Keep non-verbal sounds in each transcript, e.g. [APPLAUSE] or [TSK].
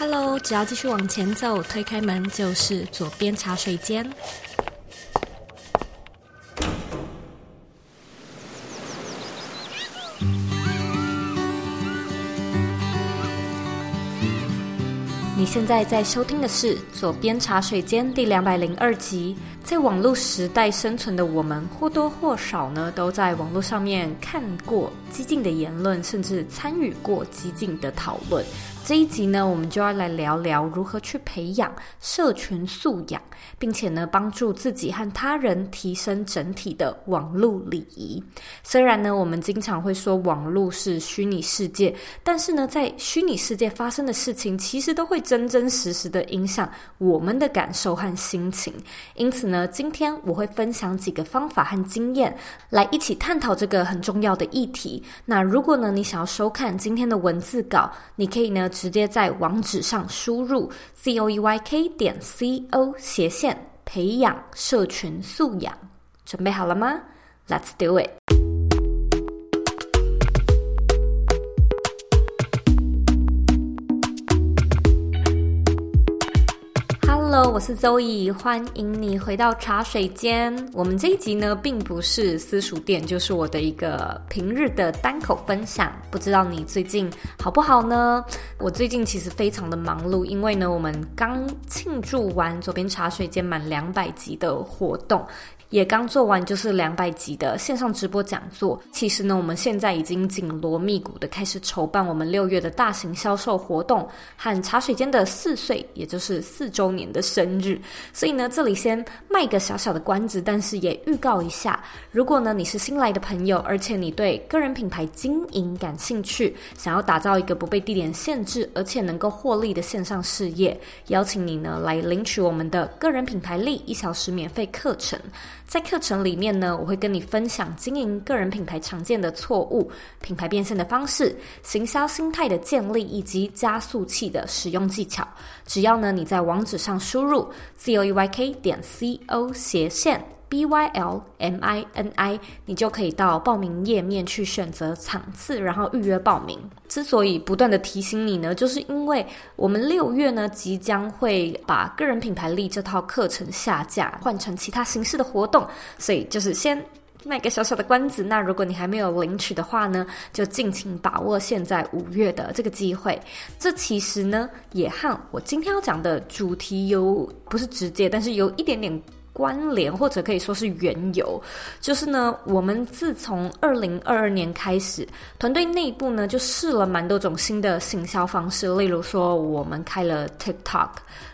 Hello，只要继续往前走，推开门就是左边茶水间。你现在在收听的是《左边茶水间》第两百零二集。在网络时代生存的我们，或多或少呢，都在网络上面看过激进的言论，甚至参与过激进的讨论。这一集呢，我们就要来聊聊如何去培养社群素养，并且呢，帮助自己和他人提升整体的网络礼仪。虽然呢，我们经常会说网络是虚拟世界，但是呢，在虚拟世界发生的事情，其实都会真真实实的影响我们的感受和心情。因此呢，今天我会分享几个方法和经验，来一起探讨这个很重要的议题。那如果呢，你想要收看今天的文字稿，你可以呢。直接在网址上输入 c o e y k 点 c o 斜线培养社群素养，准备好了吗？Let's do it。我是周怡欢迎你回到茶水间。我们这一集呢，并不是私塾店，就是我的一个平日的单口分享。不知道你最近好不好呢？我最近其实非常的忙碌，因为呢，我们刚庆祝完左边茶水间满两百集的活动。也刚做完就是两百集的线上直播讲座。其实呢，我们现在已经紧锣密鼓的开始筹办我们六月的大型销售活动和茶水间的四岁，也就是四周年的生日。所以呢，这里先卖个小小的关子，但是也预告一下，如果呢你是新来的朋友，而且你对个人品牌经营感兴趣，想要打造一个不被地点限制，而且能够获利的线上事业，邀请你呢来领取我们的个人品牌力一小时免费课程。在课程里面呢，我会跟你分享经营个人品牌常见的错误、品牌变现的方式、行销心态的建立以及加速器的使用技巧。只要呢你在网址上输入 c o e y k 点 c o 斜线。B Y L M I N I，你就可以到报名页面去选择场次，然后预约报名。之所以不断的提醒你呢，就是因为我们六月呢即将会把个人品牌力这套课程下架，换成其他形式的活动，所以就是先卖个小小的关子。那如果你还没有领取的话呢，就尽情把握现在五月的这个机会。这其实呢也和我今天要讲的主题有不是直接，但是有一点点。关联或者可以说是缘由，就是呢，我们自从二零二二年开始，团队内部呢就试了蛮多种新的行销方式，例如说我们开了 TikTok。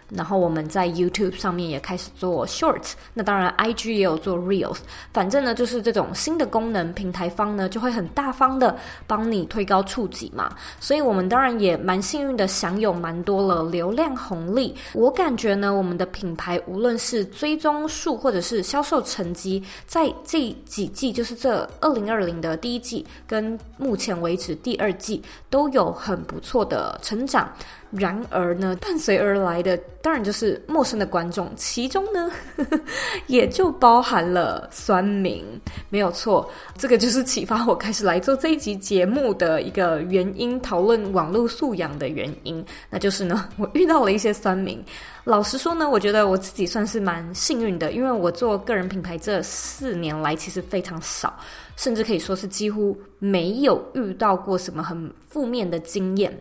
然后我们在 YouTube 上面也开始做 Shorts，那当然 IG 也有做 Reels，反正呢就是这种新的功能，平台方呢就会很大方的帮你推高触及嘛，所以我们当然也蛮幸运的享有蛮多了流量红利。我感觉呢，我们的品牌无论是追踪数或者是销售成绩，在这几季，就是这二零二零的第一季跟目前为止第二季都有很不错的成长。然而呢，伴随而来的当然就是陌生的观众，其中呢，呵 [LAUGHS] 呵也就包含了酸民，没有错，这个就是启发我开始来做这一集节目的一个原因，讨论网络素养的原因，那就是呢，[LAUGHS] 我遇到了一些酸民。老实说呢，我觉得我自己算是蛮幸运的，因为我做个人品牌这四年来其实非常少，甚至可以说是几乎没有遇到过什么很负面的经验。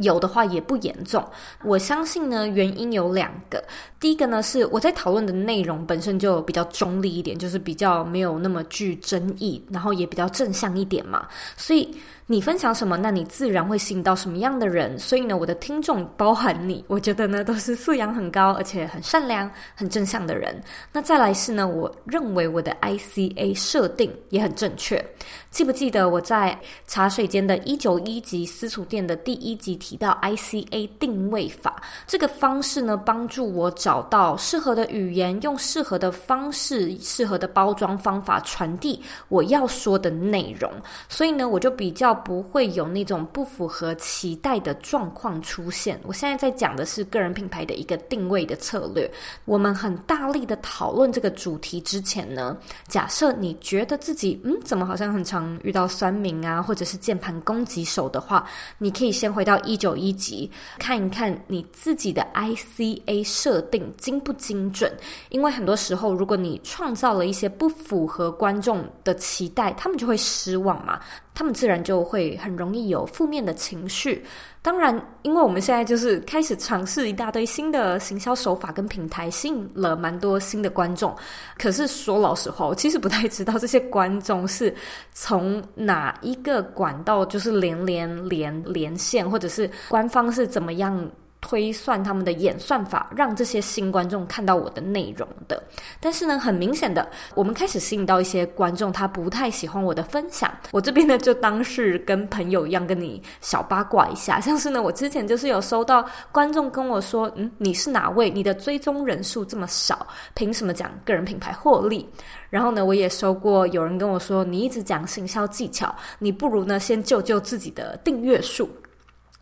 有的话也不严重，我相信呢，原因有两个。第一个呢，是我在讨论的内容本身就比较中立一点，就是比较没有那么具争议，然后也比较正向一点嘛，所以。你分享什么，那你自然会吸引到什么样的人。所以呢，我的听众包含你，我觉得呢都是素养很高，而且很善良、很正向的人。那再来是呢，我认为我的 ICA 设定也很正确。记不记得我在茶水间的一九一集私厨店的第一集提到 ICA 定位法这个方式呢，帮助我找到适合的语言，用适合的方式、适合的包装方法传递我要说的内容。所以呢，我就比较。不会有那种不符合期待的状况出现。我现在在讲的是个人品牌的一个定位的策略。我们很大力的讨论这个主题之前呢，假设你觉得自己嗯，怎么好像很常遇到酸民啊，或者是键盘攻击手的话，你可以先回到一九一集看一看你自己的 ICA 设定精不精准。因为很多时候，如果你创造了一些不符合观众的期待，他们就会失望嘛。他们自然就会很容易有负面的情绪。当然，因为我们现在就是开始尝试一大堆新的行销手法跟平台，吸引了蛮多新的观众。可是说老实话，我其实不太知道这些观众是从哪一个管道，就是连连连连线，或者是官方是怎么样。推算他们的演算法，让这些新观众看到我的内容的。但是呢，很明显的，我们开始吸引到一些观众，他不太喜欢我的分享。我这边呢，就当是跟朋友一样，跟你小八卦一下。[LAUGHS] 像是呢，我之前就是有收到观众跟我说：“嗯，你是哪位？你的追踪人数这么少，凭什么讲个人品牌获利？”然后呢，我也收过有人跟我说：“你一直讲行销技巧，你不如呢先救救自己的订阅数。”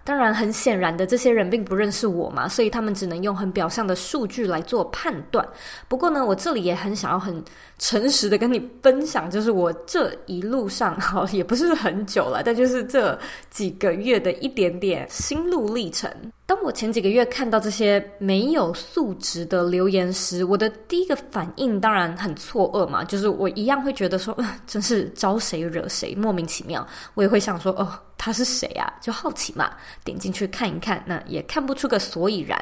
当然，很显然的，这些人并不认识我嘛，所以他们只能用很表象的数据来做判断。不过呢，我这里也很想要很诚实的跟你分享，就是我这一路上，[LAUGHS] 好，也不是很久了，但就是这几个月的一点点心路历程。当我前几个月看到这些没有素质的留言时，我的第一个反应当然很错愕嘛，就是我一样会觉得说，呃，[LAUGHS] 真是招谁惹谁，莫名其妙。我也会想说，哦。他是谁啊？就好奇嘛，点进去看一看，那也看不出个所以然。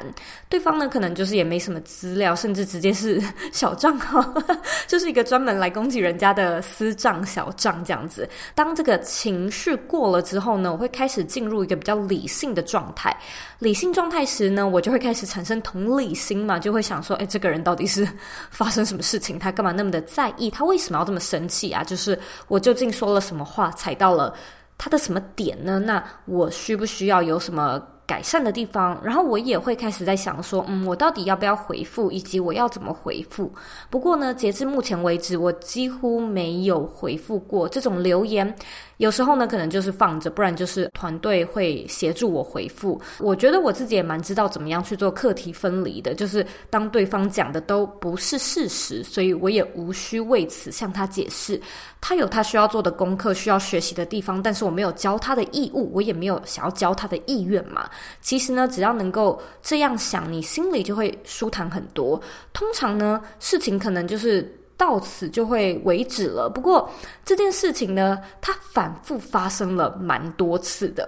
对方呢，可能就是也没什么资料，甚至直接是小账号，[LAUGHS] 就是一个专门来攻击人家的私账小账这样子。当这个情绪过了之后呢，我会开始进入一个比较理性的状态。理性状态时呢，我就会开始产生同理心嘛，就会想说，哎，这个人到底是发生什么事情？他干嘛那么的在意？他为什么要这么生气啊？就是我究竟说了什么话，踩到了他的什么点呢？那我需不需要有什么改善的地方？然后我也会开始在想说，嗯，我到底要不要回复，以及我要怎么回复？不过呢，截至目前为止，我几乎没有回复过这种留言。有时候呢，可能就是放着，不然就是团队会协助我回复。我觉得我自己也蛮知道怎么样去做课题分离的，就是当对方讲的都不是事实，所以我也无需为此向他解释。他有他需要做的功课，需要学习的地方，但是我没有教他的义务，我也没有想要教他的意愿嘛。其实呢，只要能够这样想，你心里就会舒坦很多。通常呢，事情可能就是。到此就会为止了。不过这件事情呢，它反复发生了蛮多次的，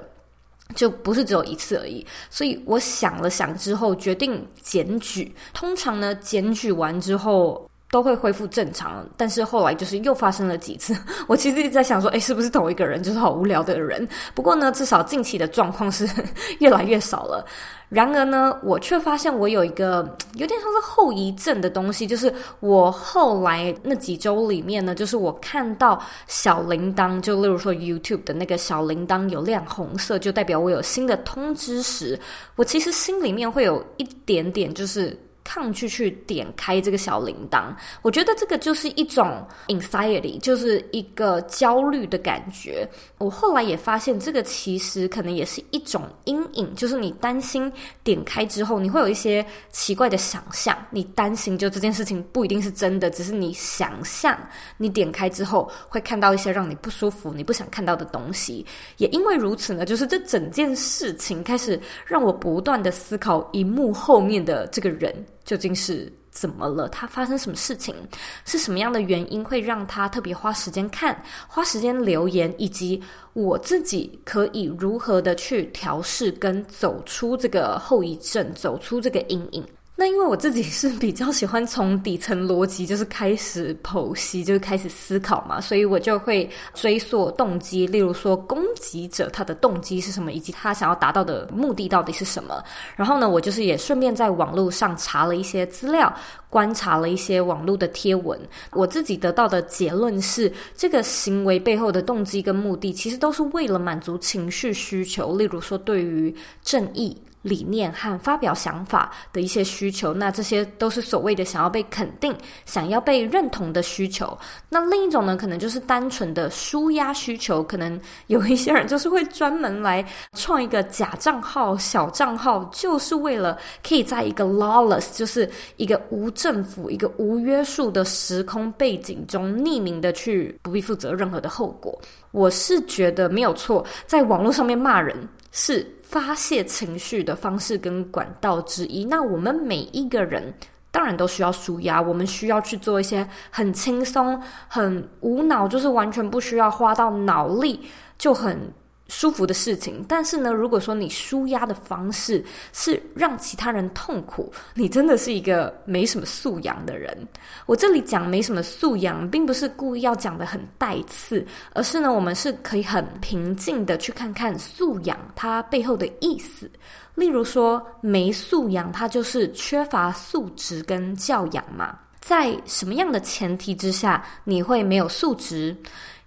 就不是只有一次而已。所以我想了想之后，决定检举。通常呢，检举完之后都会恢复正常。但是后来就是又发生了几次。[LAUGHS] 我其实一直在想说，诶，是不是同一个人？就是好无聊的人。不过呢，至少近期的状况是 [LAUGHS] 越来越少了。然而呢，我却发现我有一个 [TSK] 有点像是后遗症的东西，就是我后来那几周里面呢，就是我看到小铃铛，就例如说 YouTube 的那个小铃铛有亮红色，就代表我有新的通知时，我其实心里面会有一点点就是。抗拒去点开这个小铃铛，我觉得这个就是一种 anxiety，就是一个焦虑的感觉。我后来也发现，这个其实可能也是一种阴影，就是你担心点开之后，你会有一些奇怪的想象。你担心就这件事情不一定是真的，只是你想象你点开之后会看到一些让你不舒服、你不想看到的东西。也因为如此呢，就是这整件事情开始让我不断的思考荧幕后面的这个人。究竟是怎么了？他发生什么事情？是什么样的原因会让他特别花时间看、花时间留言，以及我自己可以如何的去调试跟走出这个后遗症、走出这个阴影？那因为我自己是比较喜欢从底层逻辑，就是开始剖析，就是开始思考嘛，所以我就会追溯动机，例如说攻击者他的动机是什么，以及他想要达到的目的到底是什么。然后呢，我就是也顺便在网络上查了一些资料，观察了一些网络的贴文，我自己得到的结论是，这个行为背后的动机跟目的，其实都是为了满足情绪需求，例如说对于正义。理念和发表想法的一些需求，那这些都是所谓的想要被肯定、想要被认同的需求。那另一种呢，可能就是单纯的舒压需求。可能有一些人就是会专门来创一个假账号、小账号，就是为了可以在一个 lawless，就是一个无政府、一个无约束的时空背景中，匿名的去不必负责任何的后果。我是觉得没有错，在网络上面骂人是发泄情绪的方式跟管道之一，那我们每一个人当然都需要舒压，我们需要去做一些很轻松、很无脑，就是完全不需要花到脑力，就很。舒服的事情，但是呢，如果说你舒压的方式是让其他人痛苦，你真的是一个没什么素养的人。我这里讲没什么素养，并不是故意要讲得很带刺，而是呢，我们是可以很平静的去看看素养它背后的意思。例如说，没素养，它就是缺乏素质跟教养嘛。在什么样的前提之下，你会没有素质？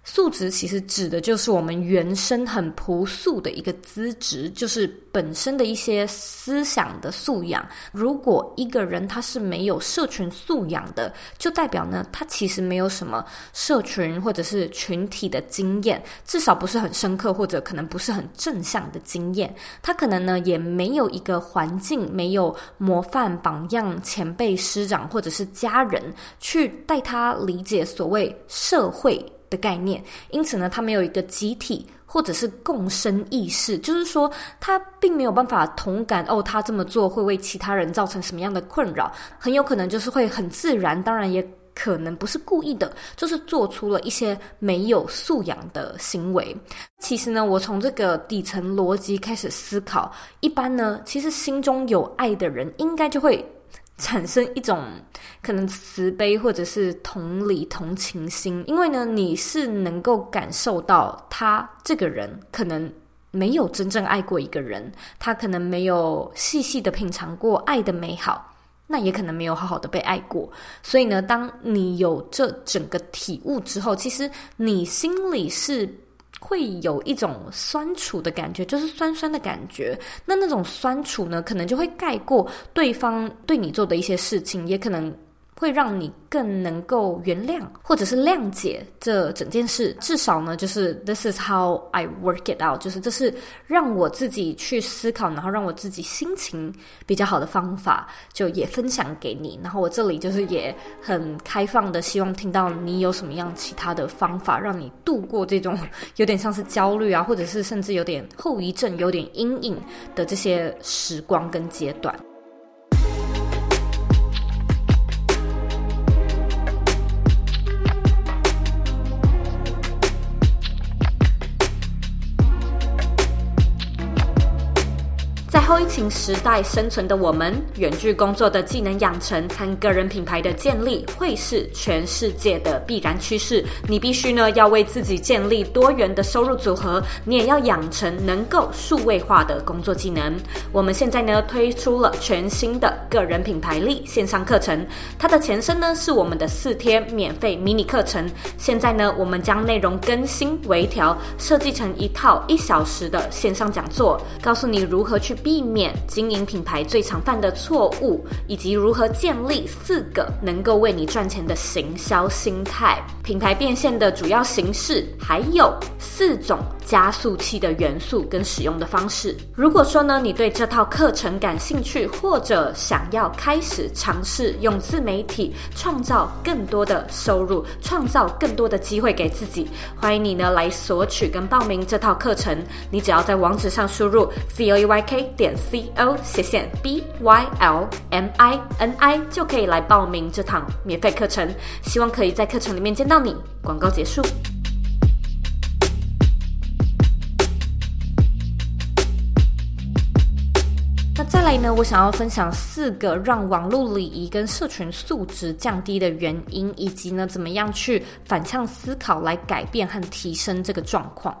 素质其实指的就是我们原生很朴素的一个资质，就是本身的一些思想的素养。如果一个人他是没有社群素养的，就代表呢，他其实没有什么社群或者是群体的经验，至少不是很深刻，或者可能不是很正向的经验。他可能呢也没有一个环境，没有模范榜样、前辈师长或者是家人去带他理解所谓社会的概念，因此呢，他没有一个集体或者是共生意识，就是说，他并没有办法同感哦，他这么做会为其他人造成什么样的困扰，很有可能就是会很自然，当然也可能不是故意的，就是做出了一些没有素养的行为。其实呢，我从这个底层逻辑开始思考，一般呢，其实心中有爱的人，应该就会。产生一种可能慈悲或者是同理同情心，因为呢，你是能够感受到他这个人可能没有真正爱过一个人，他可能没有细细的品尝过爱的美好，那也可能没有好好的被爱过。所以呢，当你有这整个体悟之后，其实你心里是。会有一种酸楚的感觉，就是酸酸的感觉。那那种酸楚呢，可能就会盖过对方对你做的一些事情，也可能。会让你更能够原谅或者是谅解这整件事，至少呢，就是 This is how I work it out，就是这是让我自己去思考，然后让我自己心情比较好的方法，就也分享给你。然后我这里就是也很开放的，希望听到你有什么样其他的方法，让你度过这种有点像是焦虑啊，或者是甚至有点后遗症、有点阴影的这些时光跟阶段。情时代生存的我们，远距工作的技能养成和个人品牌的建立会是全世界的必然趋势。你必须呢要为自己建立多元的收入组合，你也要养成能够数位化的工作技能。我们现在呢推出了全新的个人品牌力线上课程，它的前身呢是我们的四天免费迷你课程。现在呢我们将内容更新微调，设计成一套一小时的线上讲座，告诉你如何去避。免经营品牌最常犯的错误，以及如何建立四个能够为你赚钱的行销心态。品牌变现的主要形式，还有四种加速器的元素跟使用的方式。如果说呢，你对这套课程感兴趣，或者想要开始尝试用自媒体创造更多的收入，创造更多的机会给自己，欢迎你呢来索取跟报名这套课程。你只要在网址上输入 c o e y k 点 c o 斜线 b y l m i n i 就可以来报名这堂免费课程。希望可以在课程里面见到。你广告结束。再来呢？我想要分享四个让网络礼仪跟社群素质降低的原因，以及呢，怎么样去反向思考来改变和提升这个状况。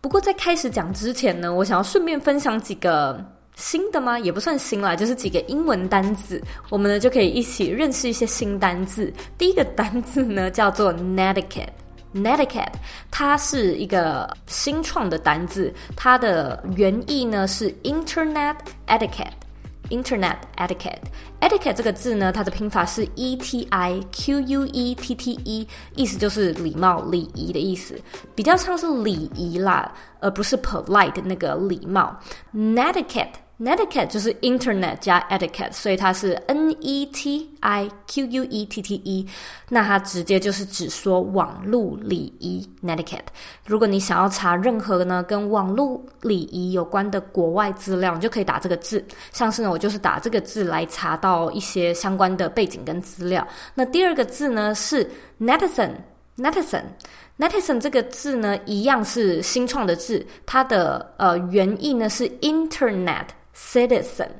不过在开始讲之前呢，我想要顺便分享几个新的吗？也不算新啦，就是几个英文单字，我们呢就可以一起认识一些新单字。第一个单字呢叫做 netiquette。Netiquette，它是一个新创的单字，它的原意呢是 Internet Etiquette，Internet Etiquette，Etiquette 这个字呢，它的拼法是 E T I Q U E T T E，意思就是礼貌、礼仪的意思，比较像是礼仪啦，而不是 polite 那个礼貌。Netiquette。Netiquette 就是 Internet 加 Etiquette，所以它是 N E T I Q U E T T E。那它直接就是只说网络礼仪 Netiquette。如果你想要查任何呢跟网络礼仪有关的国外资料，你就可以打这个字。像是呢，我就是打这个字来查到一些相关的背景跟资料。那第二个字呢是 Netizen，Netizen，Netizen 这个字呢一样是新创的字，它的呃原意呢是 Internet。citizen.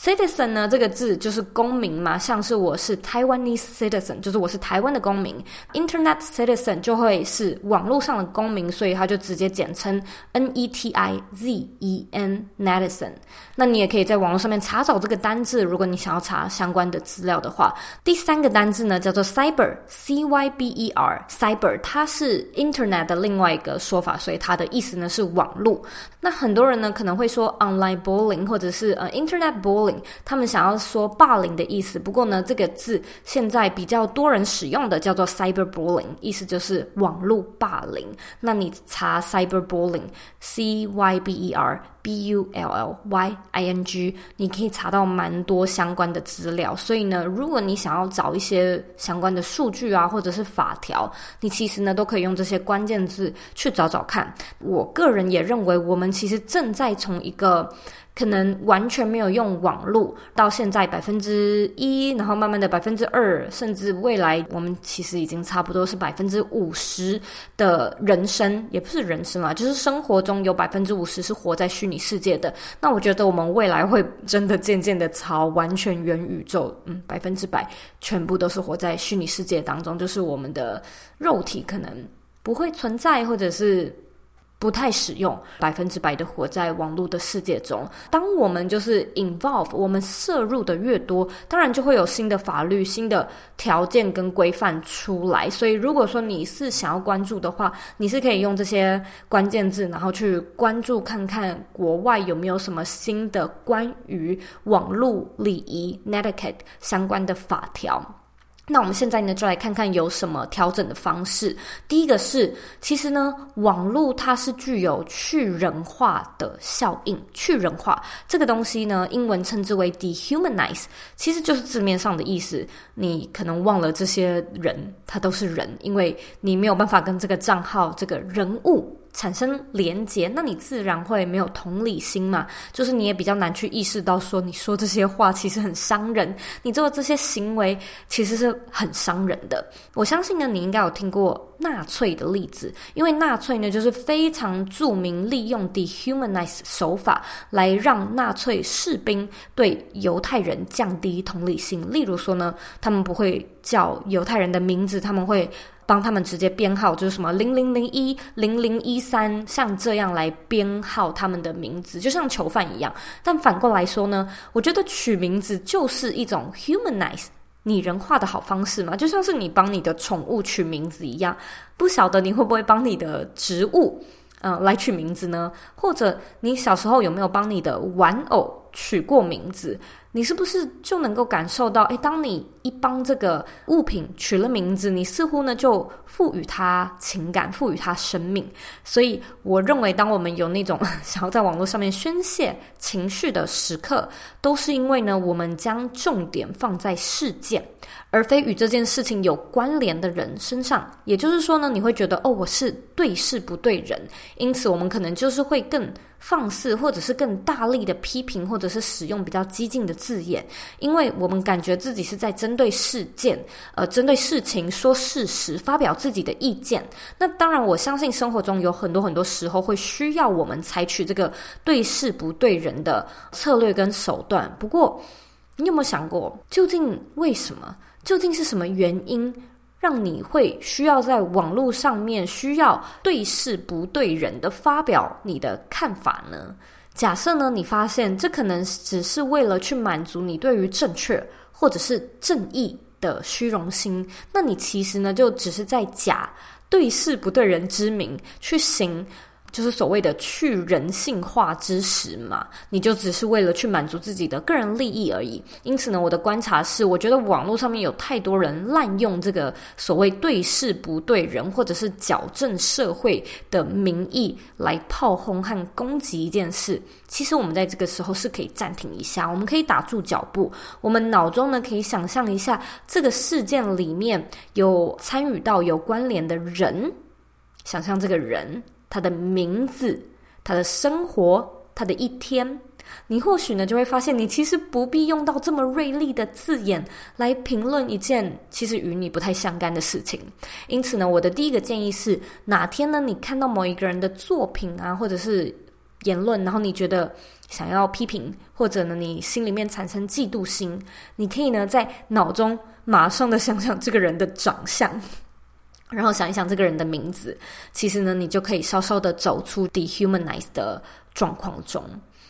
Citizen 呢这个字就是公民嘛，像是我是 Taiwanese citizen，就是我是台湾的公民。Internet citizen 就会是网络上的公民，所以它就直接简称 N E T I Z E N，Netizen。那你也可以在网络上面查找这个单字，如果你想要查相关的资料的话。第三个单字呢叫做 cyber，C Y B E R，cyber 它是 Internet 的另外一个说法，所以它的意思呢是网络。那很多人呢可能会说 online bullying 或者是呃 internet bullying，他们想要说霸凌的意思。不过呢，这个字现在比较多人使用的叫做 cyber bullying，意思就是网络霸凌。那你查 cyber bullying，C Y B E R B U L L Y I N G，你可以查到蛮多相关的资料。所以呢，如果你想要找一些相关的数据啊，或者是法条，你其实呢都可以用这些关键字去找找看。我个人也认为我们。其实正在从一个可能完全没有用网络，到现在百分之一，然后慢慢的百分之二，甚至未来我们其实已经差不多是百分之五十的人生，也不是人生啦，就是生活中有百分之五十是活在虚拟世界的。那我觉得我们未来会真的渐渐的朝完全元宇宙，嗯，百分之百全部都是活在虚拟世界当中，就是我们的肉体可能不会存在，或者是。不太使用，百分之百的活在网络的世界中。当我们就是 involve，我们摄入的越多，当然就会有新的法律、新的条件跟规范出来。所以，如果说你是想要关注的话，你是可以用这些关键字，然后去关注看看国外有没有什么新的关于网络礼仪 netiquette 相关的法条。那我们现在呢，就来看看有什么调整的方式。第一个是，其实呢，网络它是具有去人化的效应。去人化这个东西呢，英文称之为 dehumanize，其实就是字面上的意思。你可能忘了这些人，他都是人，因为你没有办法跟这个账号、这个人物。产生连结，那你自然会没有同理心嘛？就是你也比较难去意识到，说你说这些话其实很伤人，你做的这些行为其实是很伤人的。我相信呢，你应该有听过纳粹的例子，因为纳粹呢就是非常著名，利用 dehumanize 手法来让纳粹士兵对犹太人降低同理心。例如说呢，他们不会叫犹太人的名字，他们会。帮他们直接编号，就是什么零零零一零零一三，像这样来编号他们的名字，就像囚犯一样。但反过来说呢，我觉得取名字就是一种 humanize 拟人化的好方式嘛，就像是你帮你的宠物取名字一样。不晓得你会不会帮你的植物，嗯、来取名字呢？或者你小时候有没有帮你的玩偶取过名字？你是不是就能够感受到，诶，当你一帮这个物品取了名字，你似乎呢就赋予它情感，赋予它生命。所以，我认为，当我们有那种 [LAUGHS] 想要在网络上面宣泄情绪的时刻，都是因为呢，我们将重点放在事件，而非与这件事情有关联的人身上。也就是说呢，你会觉得，哦，我是对事不对人，因此我们可能就是会更。放肆，或者是更大力的批评，或者是使用比较激进的字眼，因为我们感觉自己是在针对事件，呃，针对事情说事实，发表自己的意见。那当然，我相信生活中有很多很多时候会需要我们采取这个对事不对人的策略跟手段。不过，你有没有想过，究竟为什么？究竟是什么原因？让你会需要在网络上面需要对事不对人的发表你的看法呢？假设呢，你发现这可能只是为了去满足你对于正确或者是正义的虚荣心，那你其实呢就只是在假对事不对人之名去行。就是所谓的去人性化之时嘛，你就只是为了去满足自己的个人利益而已。因此呢，我的观察是，我觉得网络上面有太多人滥用这个所谓对事不对人，或者是矫正社会的名义来炮轰和攻击一件事。其实我们在这个时候是可以暂停一下，我们可以打住脚步，我们脑中呢可以想象一下这个事件里面有参与到有关联的人，想象这个人。他的名字，他的生活，他的一天，你或许呢就会发现，你其实不必用到这么锐利的字眼来评论一件其实与你不太相干的事情。因此呢，我的第一个建议是，哪天呢你看到某一个人的作品啊，或者是言论，然后你觉得想要批评，或者呢你心里面产生嫉妒心，你可以呢在脑中马上的想想这个人的长相。然后想一想这个人的名字，其实呢，你就可以稍稍的走出 dehumanize 的状况中。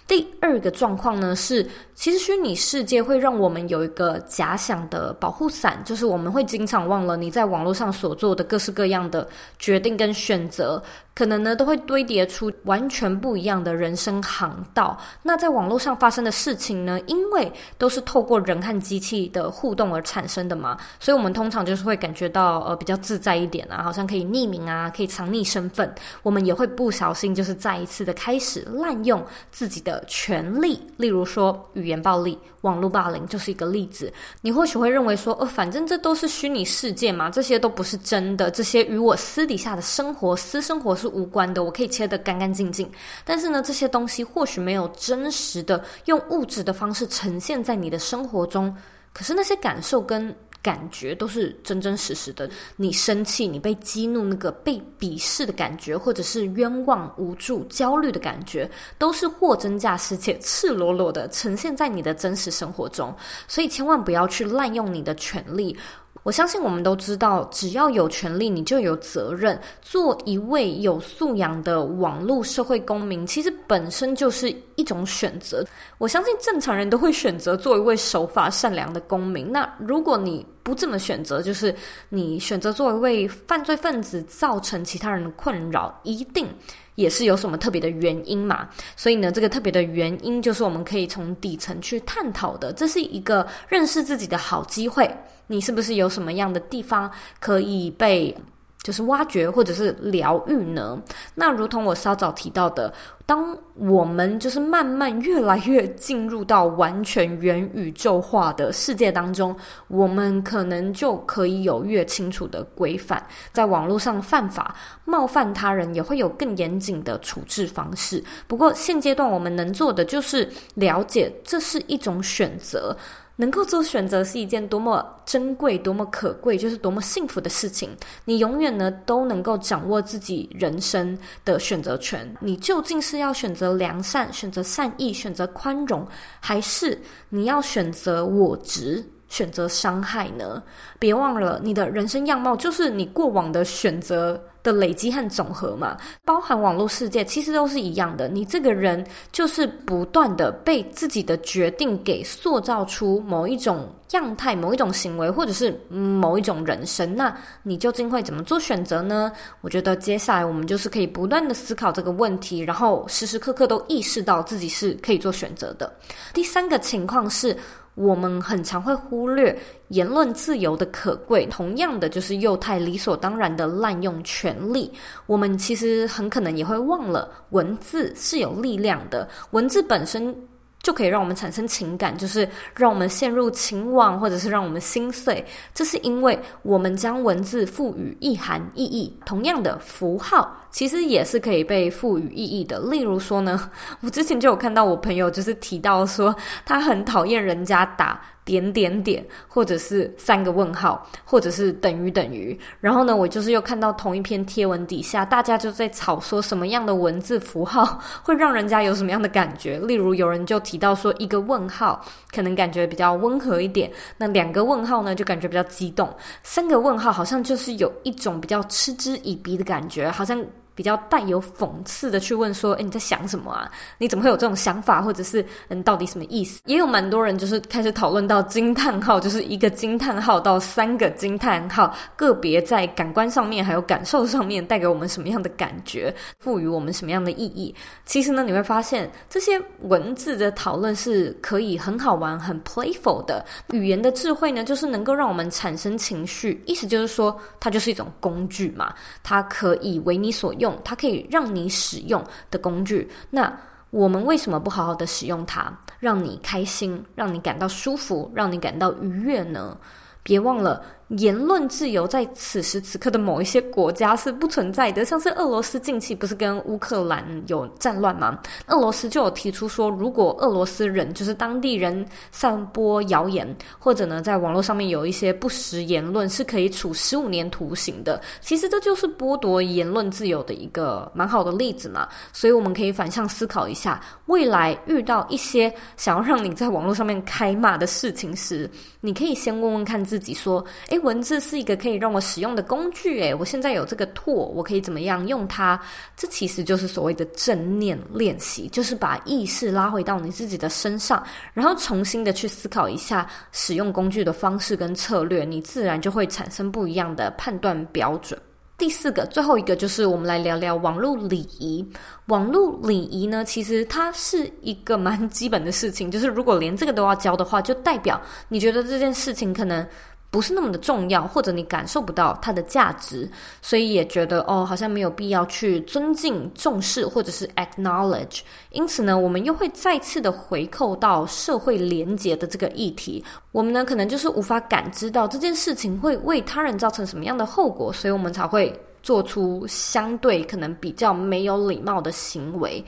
第二个状况呢是，其实虚拟世界会让我们有一个假想的保护伞，就是我们会经常忘了你在网络上所做的各式各样的决定跟选择。可能呢，都会堆叠出完全不一样的人生航道。那在网络上发生的事情呢，因为都是透过人和机器的互动而产生的嘛，所以我们通常就是会感觉到呃比较自在一点啊，好像可以匿名啊，可以藏匿身份。我们也会不小心就是再一次的开始滥用自己的权利，例如说语言暴力、网络霸凌就是一个例子。你或许会认为说，呃，反正这都是虚拟世界嘛，这些都不是真的，这些与我私底下的生活、私生活是无关的，我可以切得干干净净。但是呢，这些东西或许没有真实的用物质的方式呈现在你的生活中，可是那些感受跟感觉都是真真实实的。你生气，你被激怒，那个被鄙视的感觉，或者是冤枉、无助、焦虑的感觉，都是货真价实且赤裸裸的呈现在你的真实生活中。所以千万不要去滥用你的权利。我相信我们都知道，只要有权利，你就有责任。做一位有素养的网络社会公民，其实本身就是一种选择。我相信正常人都会选择做一位守法善良的公民。那如果你不这么选择，就是你选择做一位犯罪分子，造成其他人的困扰，一定也是有什么特别的原因嘛。所以呢，这个特别的原因就是我们可以从底层去探讨的。这是一个认识自己的好机会。你是不是有什么样的地方可以被就是挖掘或者是疗愈呢？那如同我稍早提到的，当我们就是慢慢越来越进入到完全元宇宙化的世界当中，我们可能就可以有越清楚的规范，在网络上犯法冒犯他人也会有更严谨的处置方式。不过现阶段我们能做的就是了解这是一种选择。能够做选择是一件多么珍贵、多么可贵，就是多么幸福的事情。你永远呢都能够掌握自己人生的选择权。你究竟是要选择良善、选择善意、选择宽容，还是你要选择我执、选择伤害呢？别忘了，你的人生样貌就是你过往的选择的累积和总和嘛，包含网络世界，其实都是一样的。你这个人就是不断的被自己的决定给塑造出某一种样态、某一种行为，或者是某一种人生。那你究竟会怎么做选择呢？我觉得接下来我们就是可以不断的思考这个问题，然后时时刻刻都意识到自己是可以做选择的。第三个情况是。我们很常会忽略言论自由的可贵，同样的就是又太理所当然的滥用权力。我们其实很可能也会忘了，文字是有力量的，文字本身。就可以让我们产生情感，就是让我们陷入情网，或者是让我们心碎。这是因为我们将文字赋予意涵、意义。同样的符号，其实也是可以被赋予意义的。例如说呢，我之前就有看到我朋友就是提到说，他很讨厌人家打。点点点，或者是三个问号，或者是等于等于。然后呢，我就是又看到同一篇贴文底下，大家就在吵说什么样的文字符号 [LAUGHS] 会让人家有什么样的感觉。例如，有人就提到说，一个问号可能感觉比较温和一点，那两个问号呢就感觉比较激动，三个问号好像就是有一种比较嗤之以鼻的感觉，好像。比较带有讽刺的去问说：“诶，你在想什么啊？你怎么会有这种想法？或者是嗯，到底什么意思？”也有蛮多人就是开始讨论到惊叹号，就是一个惊叹号到三个惊叹号，个别在感官上面还有感受上面带给我们什么样的感觉，赋予我们什么样的意义。其实呢，你会发现这些文字的讨论是可以很好玩、很 playful 的。语言的智慧呢，就是能够让我们产生情绪，意思就是说，它就是一种工具嘛，它可以为你所用，它可以让你使用的工具。那我们为什么不好好的使用它，让你开心，让你感到舒服，让你感到愉悦呢？别忘了。言论自由在此时此刻的某一些国家是不存在的，像是俄罗斯近期不是跟乌克兰有战乱吗？俄罗斯就有提出说，如果俄罗斯人就是当地人散播谣言，或者呢在网络上面有一些不实言论，是可以处十五年徒刑的。其实这就是剥夺言论自由的一个蛮好的例子嘛。所以我们可以反向思考一下，未来遇到一些想要让你在网络上面开骂的事情时，你可以先问问看自己说，诶。文字是一个可以让我使用的工具，诶，我现在有这个拓，我可以怎么样用它？这其实就是所谓的正念练习，就是把意识拉回到你自己的身上，然后重新的去思考一下使用工具的方式跟策略，你自然就会产生不一样的判断标准。第四个，最后一个就是我们来聊聊网络礼仪。网络礼仪呢，其实它是一个蛮基本的事情，就是如果连这个都要教的话，就代表你觉得这件事情可能。不是那么的重要，或者你感受不到它的价值，所以也觉得哦，好像没有必要去尊敬、重视或者是 acknowledge。因此呢，我们又会再次的回扣到社会连结的这个议题。我们呢，可能就是无法感知到这件事情会为他人造成什么样的后果，所以我们才会做出相对可能比较没有礼貌的行为。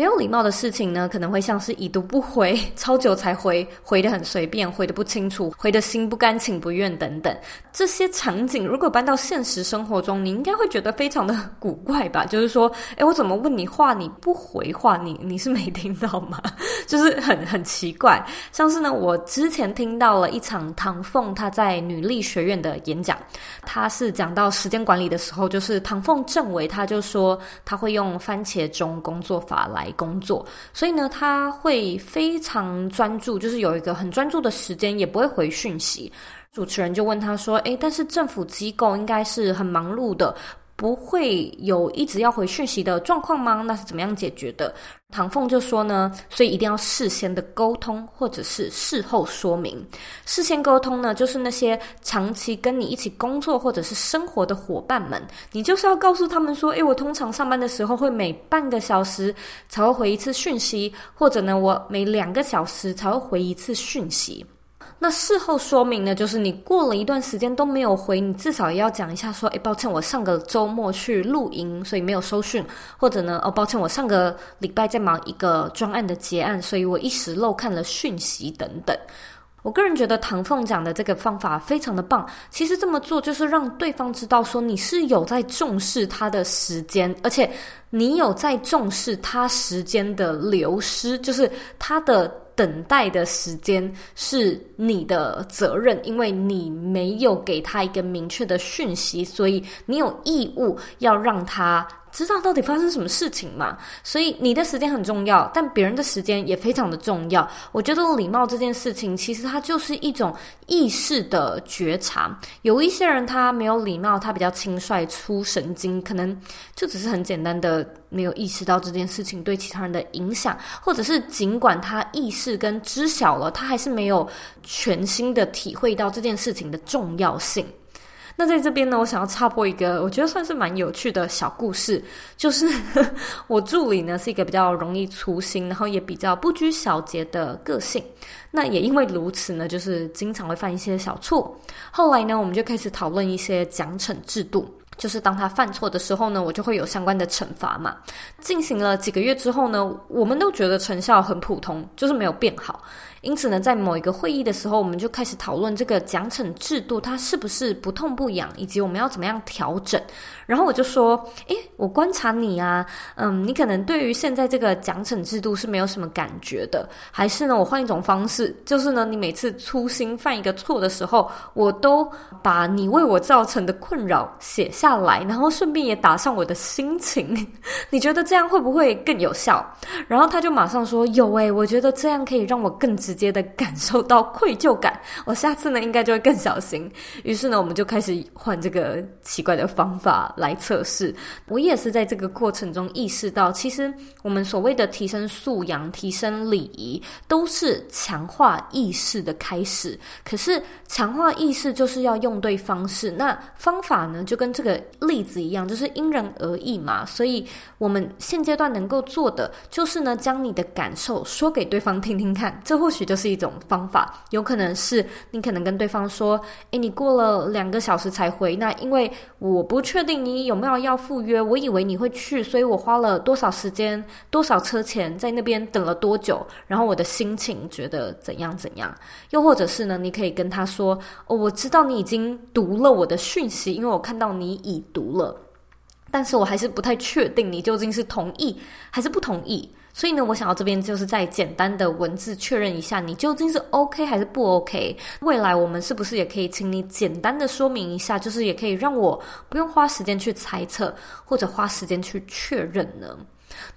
没有礼貌的事情呢，可能会像是已读不回、[LAUGHS] 超久才回、回得很随便、回得不清楚、回得心不甘情不愿等等。这些场景如果搬到现实生活中，你应该会觉得非常的古怪吧？就是说，诶，我怎么问你话你不回话，你你是没听到吗？[LAUGHS] 就是很很奇怪。像是呢，我之前听到了一场唐凤他在女力学院的演讲，他是讲到时间管理的时候，就是唐凤政委他就说他会用番茄钟工作法来。工作，所以呢，他会非常专注，就是有一个很专注的时间，也不会回讯息。主持人就问他说：“诶，但是政府机构应该是很忙碌的。”不会有一直要回讯息的状况吗？那是怎么样解决的？唐凤就说呢，所以一定要事先的沟通，或者是事后说明。事先沟通呢，就是那些长期跟你一起工作或者是生活的伙伴们，你就是要告诉他们说，诶，我通常上班的时候会每半个小时才会回一次讯息，或者呢，我每两个小时才会回一次讯息。那事后说明呢，就是你过了一段时间都没有回，你至少也要讲一下，说，诶，抱歉，我上个周末去露营，所以没有收讯，或者呢，哦，抱歉，我上个礼拜在忙一个专案的结案，所以我一时漏看了讯息等等。我个人觉得唐凤讲的这个方法非常的棒。其实这么做就是让对方知道说你是有在重视他的时间，而且你有在重视他时间的流失，就是他的等待的时间是你的责任，因为你没有给他一个明确的讯息，所以你有义务要让他。知道到底发生什么事情嘛？所以你的时间很重要，但别人的时间也非常的重要。我觉得礼貌这件事情，其实它就是一种意识的觉察。有一些人他没有礼貌，他比较轻率、粗神经，可能就只是很简单的没有意识到这件事情对其他人的影响，或者是尽管他意识跟知晓了，他还是没有全新的体会到这件事情的重要性。那在这边呢，我想要插播一个我觉得算是蛮有趣的小故事，就是 [LAUGHS] 我助理呢是一个比较容易粗心，然后也比较不拘小节的个性。那也因为如此呢，就是经常会犯一些小错。后来呢，我们就开始讨论一些奖惩制度。就是当他犯错的时候呢，我就会有相关的惩罚嘛。进行了几个月之后呢，我们都觉得成效很普通，就是没有变好。因此呢，在某一个会议的时候，我们就开始讨论这个奖惩制度，它是不是不痛不痒，以及我们要怎么样调整。然后我就说：“诶，我观察你啊，嗯，你可能对于现在这个奖惩制度是没有什么感觉的，还是呢，我换一种方式，就是呢，你每次粗心犯一个错的时候，我都把你为我造成的困扰写下。”来，然后顺便也打上我的心情。[LAUGHS] 你觉得这样会不会更有效？然后他就马上说：“有诶，我觉得这样可以让我更直接的感受到愧疚感。[LAUGHS] 我下次呢，应该就会更小心。”于是呢，我们就开始换这个奇怪的方法来测试。我也是在这个过程中意识到，其实我们所谓的提升素养、提升礼仪，都是强化意识的开始。可是强化意识就是要用对方式，那方法呢，就跟这个例子一样，就是因人而异嘛。所以我们现阶段能够做的，就是呢，将你的感受说给对方听听看。这或许就是一种方法，有可能是你可能跟对方说：“诶，你过了两个小时才回，那因为我不确定你有没有要赴约，我以为你会去，所以我花了多少时间、多少车钱在那边等了多久，然后我的心情觉得怎样怎样。”又或者是呢，你可以跟他说：“哦，我知道你已经读了我的讯息，因为我看到你已读了，但是我还是不太确定你究竟是同意还是不同意。所以呢，我想要这边就是再简单的文字确认一下，你究竟是 OK 还是不 OK。未来我们是不是也可以请你简单的说明一下，就是也可以让我不用花时间去猜测，或者花时间去确认呢？”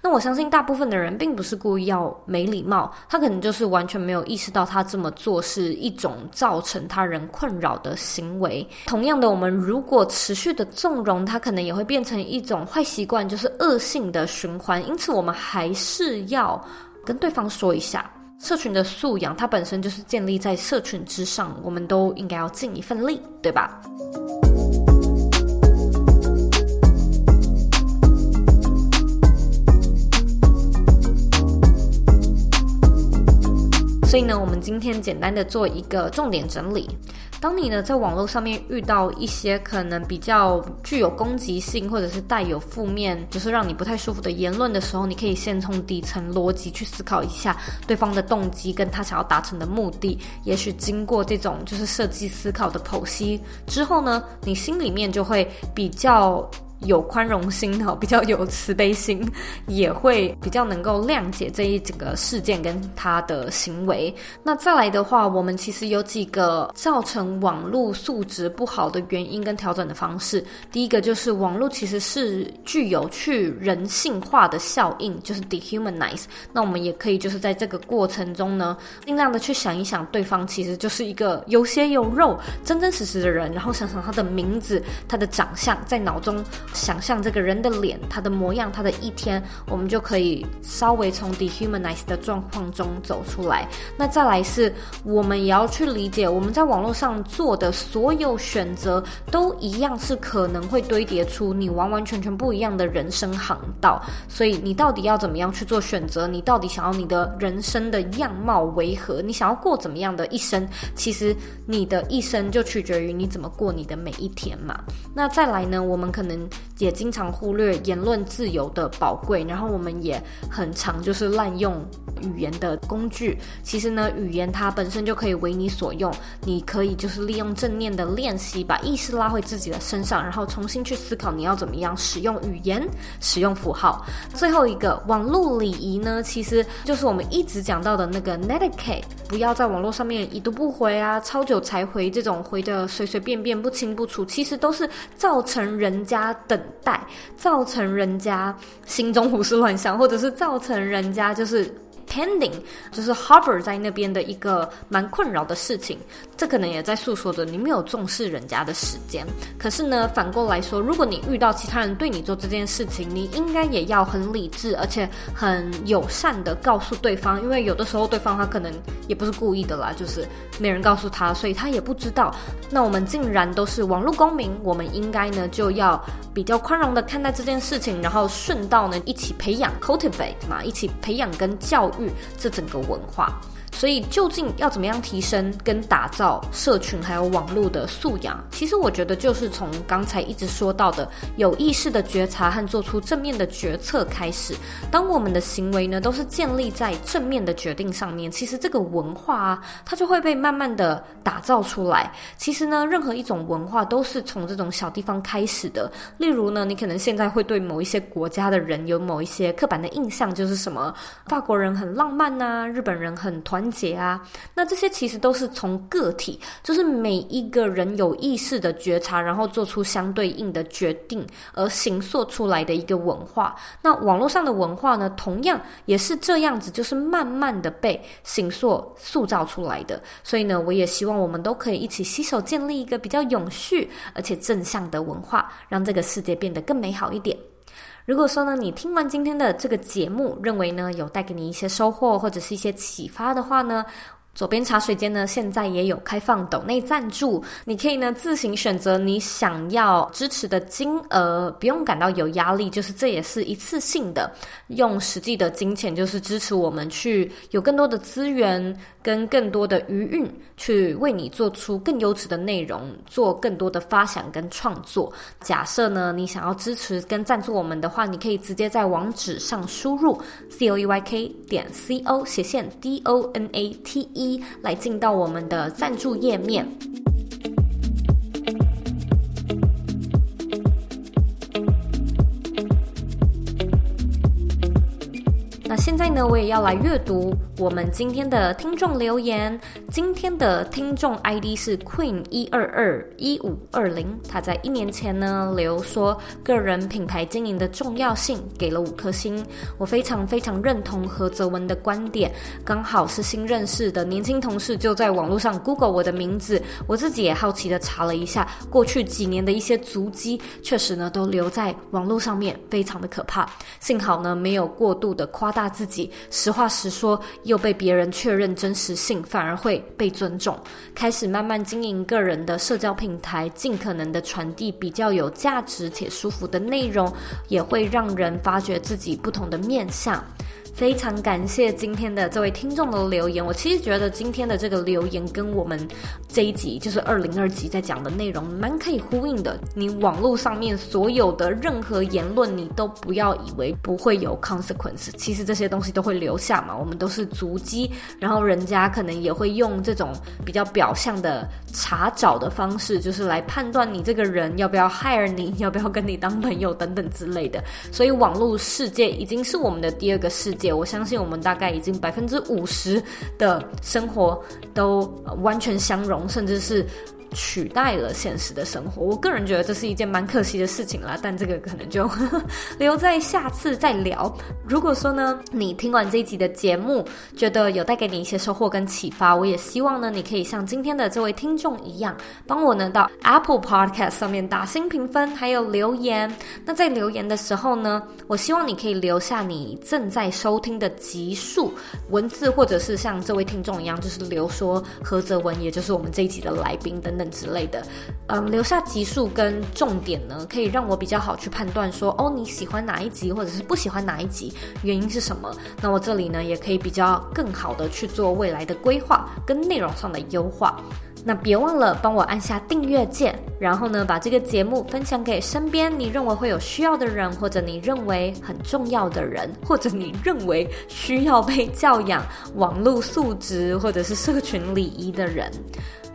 那我相信大部分的人并不是故意要没礼貌，他可能就是完全没有意识到他这么做是一种造成他人困扰的行为。同样的，我们如果持续的纵容，他可能也会变成一种坏习惯，就是恶性的循环。因此，我们还是要跟对方说一下，社群的素养它本身就是建立在社群之上，我们都应该要尽一份力，对吧？所以呢，我们今天简单的做一个重点整理。当你呢在网络上面遇到一些可能比较具有攻击性，或者是带有负面，就是让你不太舒服的言论的时候，你可以先从底层逻辑去思考一下对方的动机跟他想要达成的目的。也许经过这种就是设计思考的剖析之后呢，你心里面就会比较。有宽容心哈，比较有慈悲心，[LAUGHS] 也会比较能够谅解这一整个事件跟他的行为。那再来的话，我们其实有几个造成网络素质不好的原因跟调整的方式。第一个就是网络其实是具有去人性化的效应，就是 dehumanize。那我们也可以就是在这个过程中呢，尽量的去想一想，对方其实就是一个有血有肉、真真实实的人，然后想想他的名字、他的长相，在脑中。想象这个人的脸，他的模样，他的一天，我们就可以稍微从 dehumanize 的状况中走出来。那再来是，我们也要去理解，我们在网络上做的所有选择，都一样是可能会堆叠出你完完全全不一样的人生航道。所以，你到底要怎么样去做选择？你到底想要你的人生的样貌为何？你想要过怎么样的一生？其实，你的一生就取决于你怎么过你的每一天嘛。那再来呢，我们可能。也经常忽略言论自由的宝贵，然后我们也很常就是滥用语言的工具。其实呢，语言它本身就可以为你所用，你可以就是利用正念的练习，把意识拉回自己的身上，然后重新去思考你要怎么样使用语言、使用符号。最后一个网络礼仪呢，其实就是我们一直讲到的那个 netiquette，不要在网络上面已读不回啊，超久才回这种回的随随便便、不清不楚，其实都是造成人家等待，造成人家心中胡思乱想，或者是造成人家就是。pending 就是 hover 在那边的一个蛮困扰的事情，这可能也在诉说着你没有重视人家的时间。可是呢，反过来说，如果你遇到其他人对你做这件事情，你应该也要很理智，而且很友善的告诉对方，因为有的时候对方他可能也不是故意的啦，就是没人告诉他，所以他也不知道。那我们既然都是网络公民，我们应该呢就要比较宽容的看待这件事情，然后顺道呢一起培养 cultivate 嘛，一起培养跟教育这整个文化。所以，究竟要怎么样提升跟打造社群还有网络的素养？其实我觉得就是从刚才一直说到的有意识的觉察和做出正面的决策开始。当我们的行为呢都是建立在正面的决定上面，其实这个文化啊，它就会被慢慢的打造出来。其实呢，任何一种文化都是从这种小地方开始的。例如呢，你可能现在会对某一些国家的人有某一些刻板的印象，就是什么法国人很浪漫呐，日本人很团。节啊。那这些其实都是从个体，就是每一个人有意识的觉察，然后做出相对应的决定而形塑出来的一个文化。那网络上的文化呢，同样也是这样子，就是慢慢的被形塑塑造出来的。所以呢，我也希望我们都可以一起携手建立一个比较永续而且正向的文化，让这个世界变得更美好一点。如果说呢，你听完今天的这个节目，认为呢有带给你一些收获或者是一些启发的话呢，左边茶水间呢，现在也有开放抖内赞助，你可以呢自行选择你想要支持的金额，不用感到有压力，就是这也是一次性的，用实际的金钱就是支持我们去有更多的资源跟更多的余韵，去为你做出更优质的内容，做更多的发想跟创作。假设呢你想要支持跟赞助我们的话，你可以直接在网址上输入 c o e y k 点 c o 斜线 d o n a t e。一来进到我们的赞助页面。现在呢，我也要来阅读我们今天的听众留言。今天的听众 ID 是 Queen 一二二一五二零，他在一年前呢留说个人品牌经营的重要性，给了五颗星。我非常非常认同何泽文的观点。刚好是新认识的年轻同事就在网络上 Google 我的名字，我自己也好奇的查了一下过去几年的一些足迹，确实呢都留在网络上面，非常的可怕。幸好呢没有过度的夸大。自己实话实说，又被别人确认真实性，反而会被尊重。开始慢慢经营个人的社交平台，尽可能的传递比较有价值且舒服的内容，也会让人发掘自己不同的面相。非常感谢今天的这位听众的留言。我其实觉得今天的这个留言跟我们这一集就是二零二集在讲的内容蛮可以呼应的。你网络上面所有的任何言论，你都不要以为不会有 consequence，其实这些东西都会留下嘛。我们都是足迹，然后人家可能也会用这种比较表象的查找的方式，就是来判断你这个人要不要 hire 你，要不要跟你当朋友等等之类的。所以网络世界已经是我们的第二个世界。我相信我们大概已经百分之五十的生活都完全相融，甚至是。取代了现实的生活，我个人觉得这是一件蛮可惜的事情啦。但这个可能就 [LAUGHS] 留在下次再聊。如果说呢，你听完这一集的节目，觉得有带给你一些收获跟启发，我也希望呢，你可以像今天的这位听众一样，帮我呢到 Apple Podcast 上面打星评分，还有留言。那在留言的时候呢，我希望你可以留下你正在收听的集数文字，或者是像这位听众一样，就是留说何泽文，也就是我们这一集的来宾等等。之类的，嗯，留下集数跟重点呢，可以让我比较好去判断说，哦，你喜欢哪一集，或者是不喜欢哪一集，原因是什么？那我这里呢，也可以比较更好的去做未来的规划跟内容上的优化。那别忘了帮我按下订阅键，然后呢，把这个节目分享给身边你认为会有需要的人，或者你认为很重要的人，或者你认为需要被教养网络素质或者是社群礼仪的人。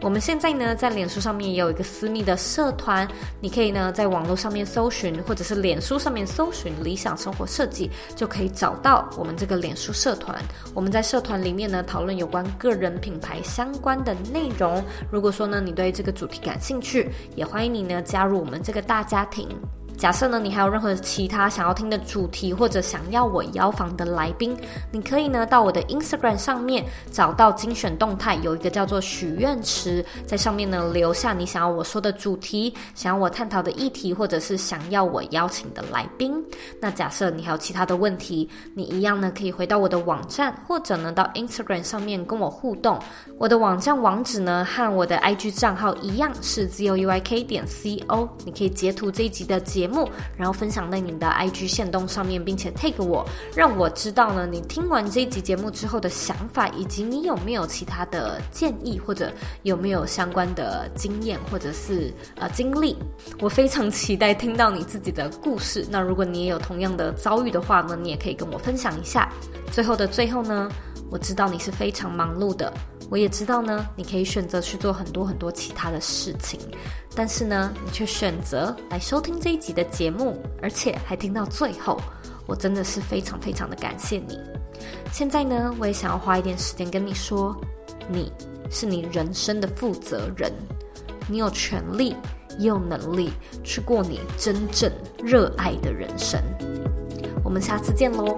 我们现在呢，在脸书上面也有一个私密的社团，你可以呢在网络上面搜寻，或者是脸书上面搜寻“理想生活设计”，就可以找到我们这个脸书社团。我们在社团里面呢，讨论有关个人品牌相关的内容。如果说呢，你对这个主题感兴趣，也欢迎你呢加入我们这个大家庭。假设呢，你还有任何其他想要听的主题，或者想要我邀访的来宾，你可以呢到我的 Instagram 上面找到精选动态，有一个叫做许愿池，在上面呢留下你想要我说的主题，想要我探讨的议题，或者是想要我邀请的来宾。那假设你还有其他的问题，你一样呢可以回到我的网站，或者呢到 Instagram 上面跟我互动。我的网站网址呢和我的 IG 账号一样是 z o u y k 点 c o，你可以截图这一集的节目。然后分享在你的 IG 限动上面，并且 tag 我，让我知道呢，你听完这一集节目之后的想法，以及你有没有其他的建议，或者有没有相关的经验，或者是呃经历。我非常期待听到你自己的故事。那如果你也有同样的遭遇的话呢，你也可以跟我分享一下。最后的最后呢，我知道你是非常忙碌的。我也知道呢你可以选择去做很多很多其他的事情但是呢你却选择来收听这一集的节目而且还听到最后。我真的是非常非常的感谢你。现在呢我也想要花一点时间跟你说你是你人生的负责人。你有权利也有能力去过你真正热爱的人生。我们下次见喽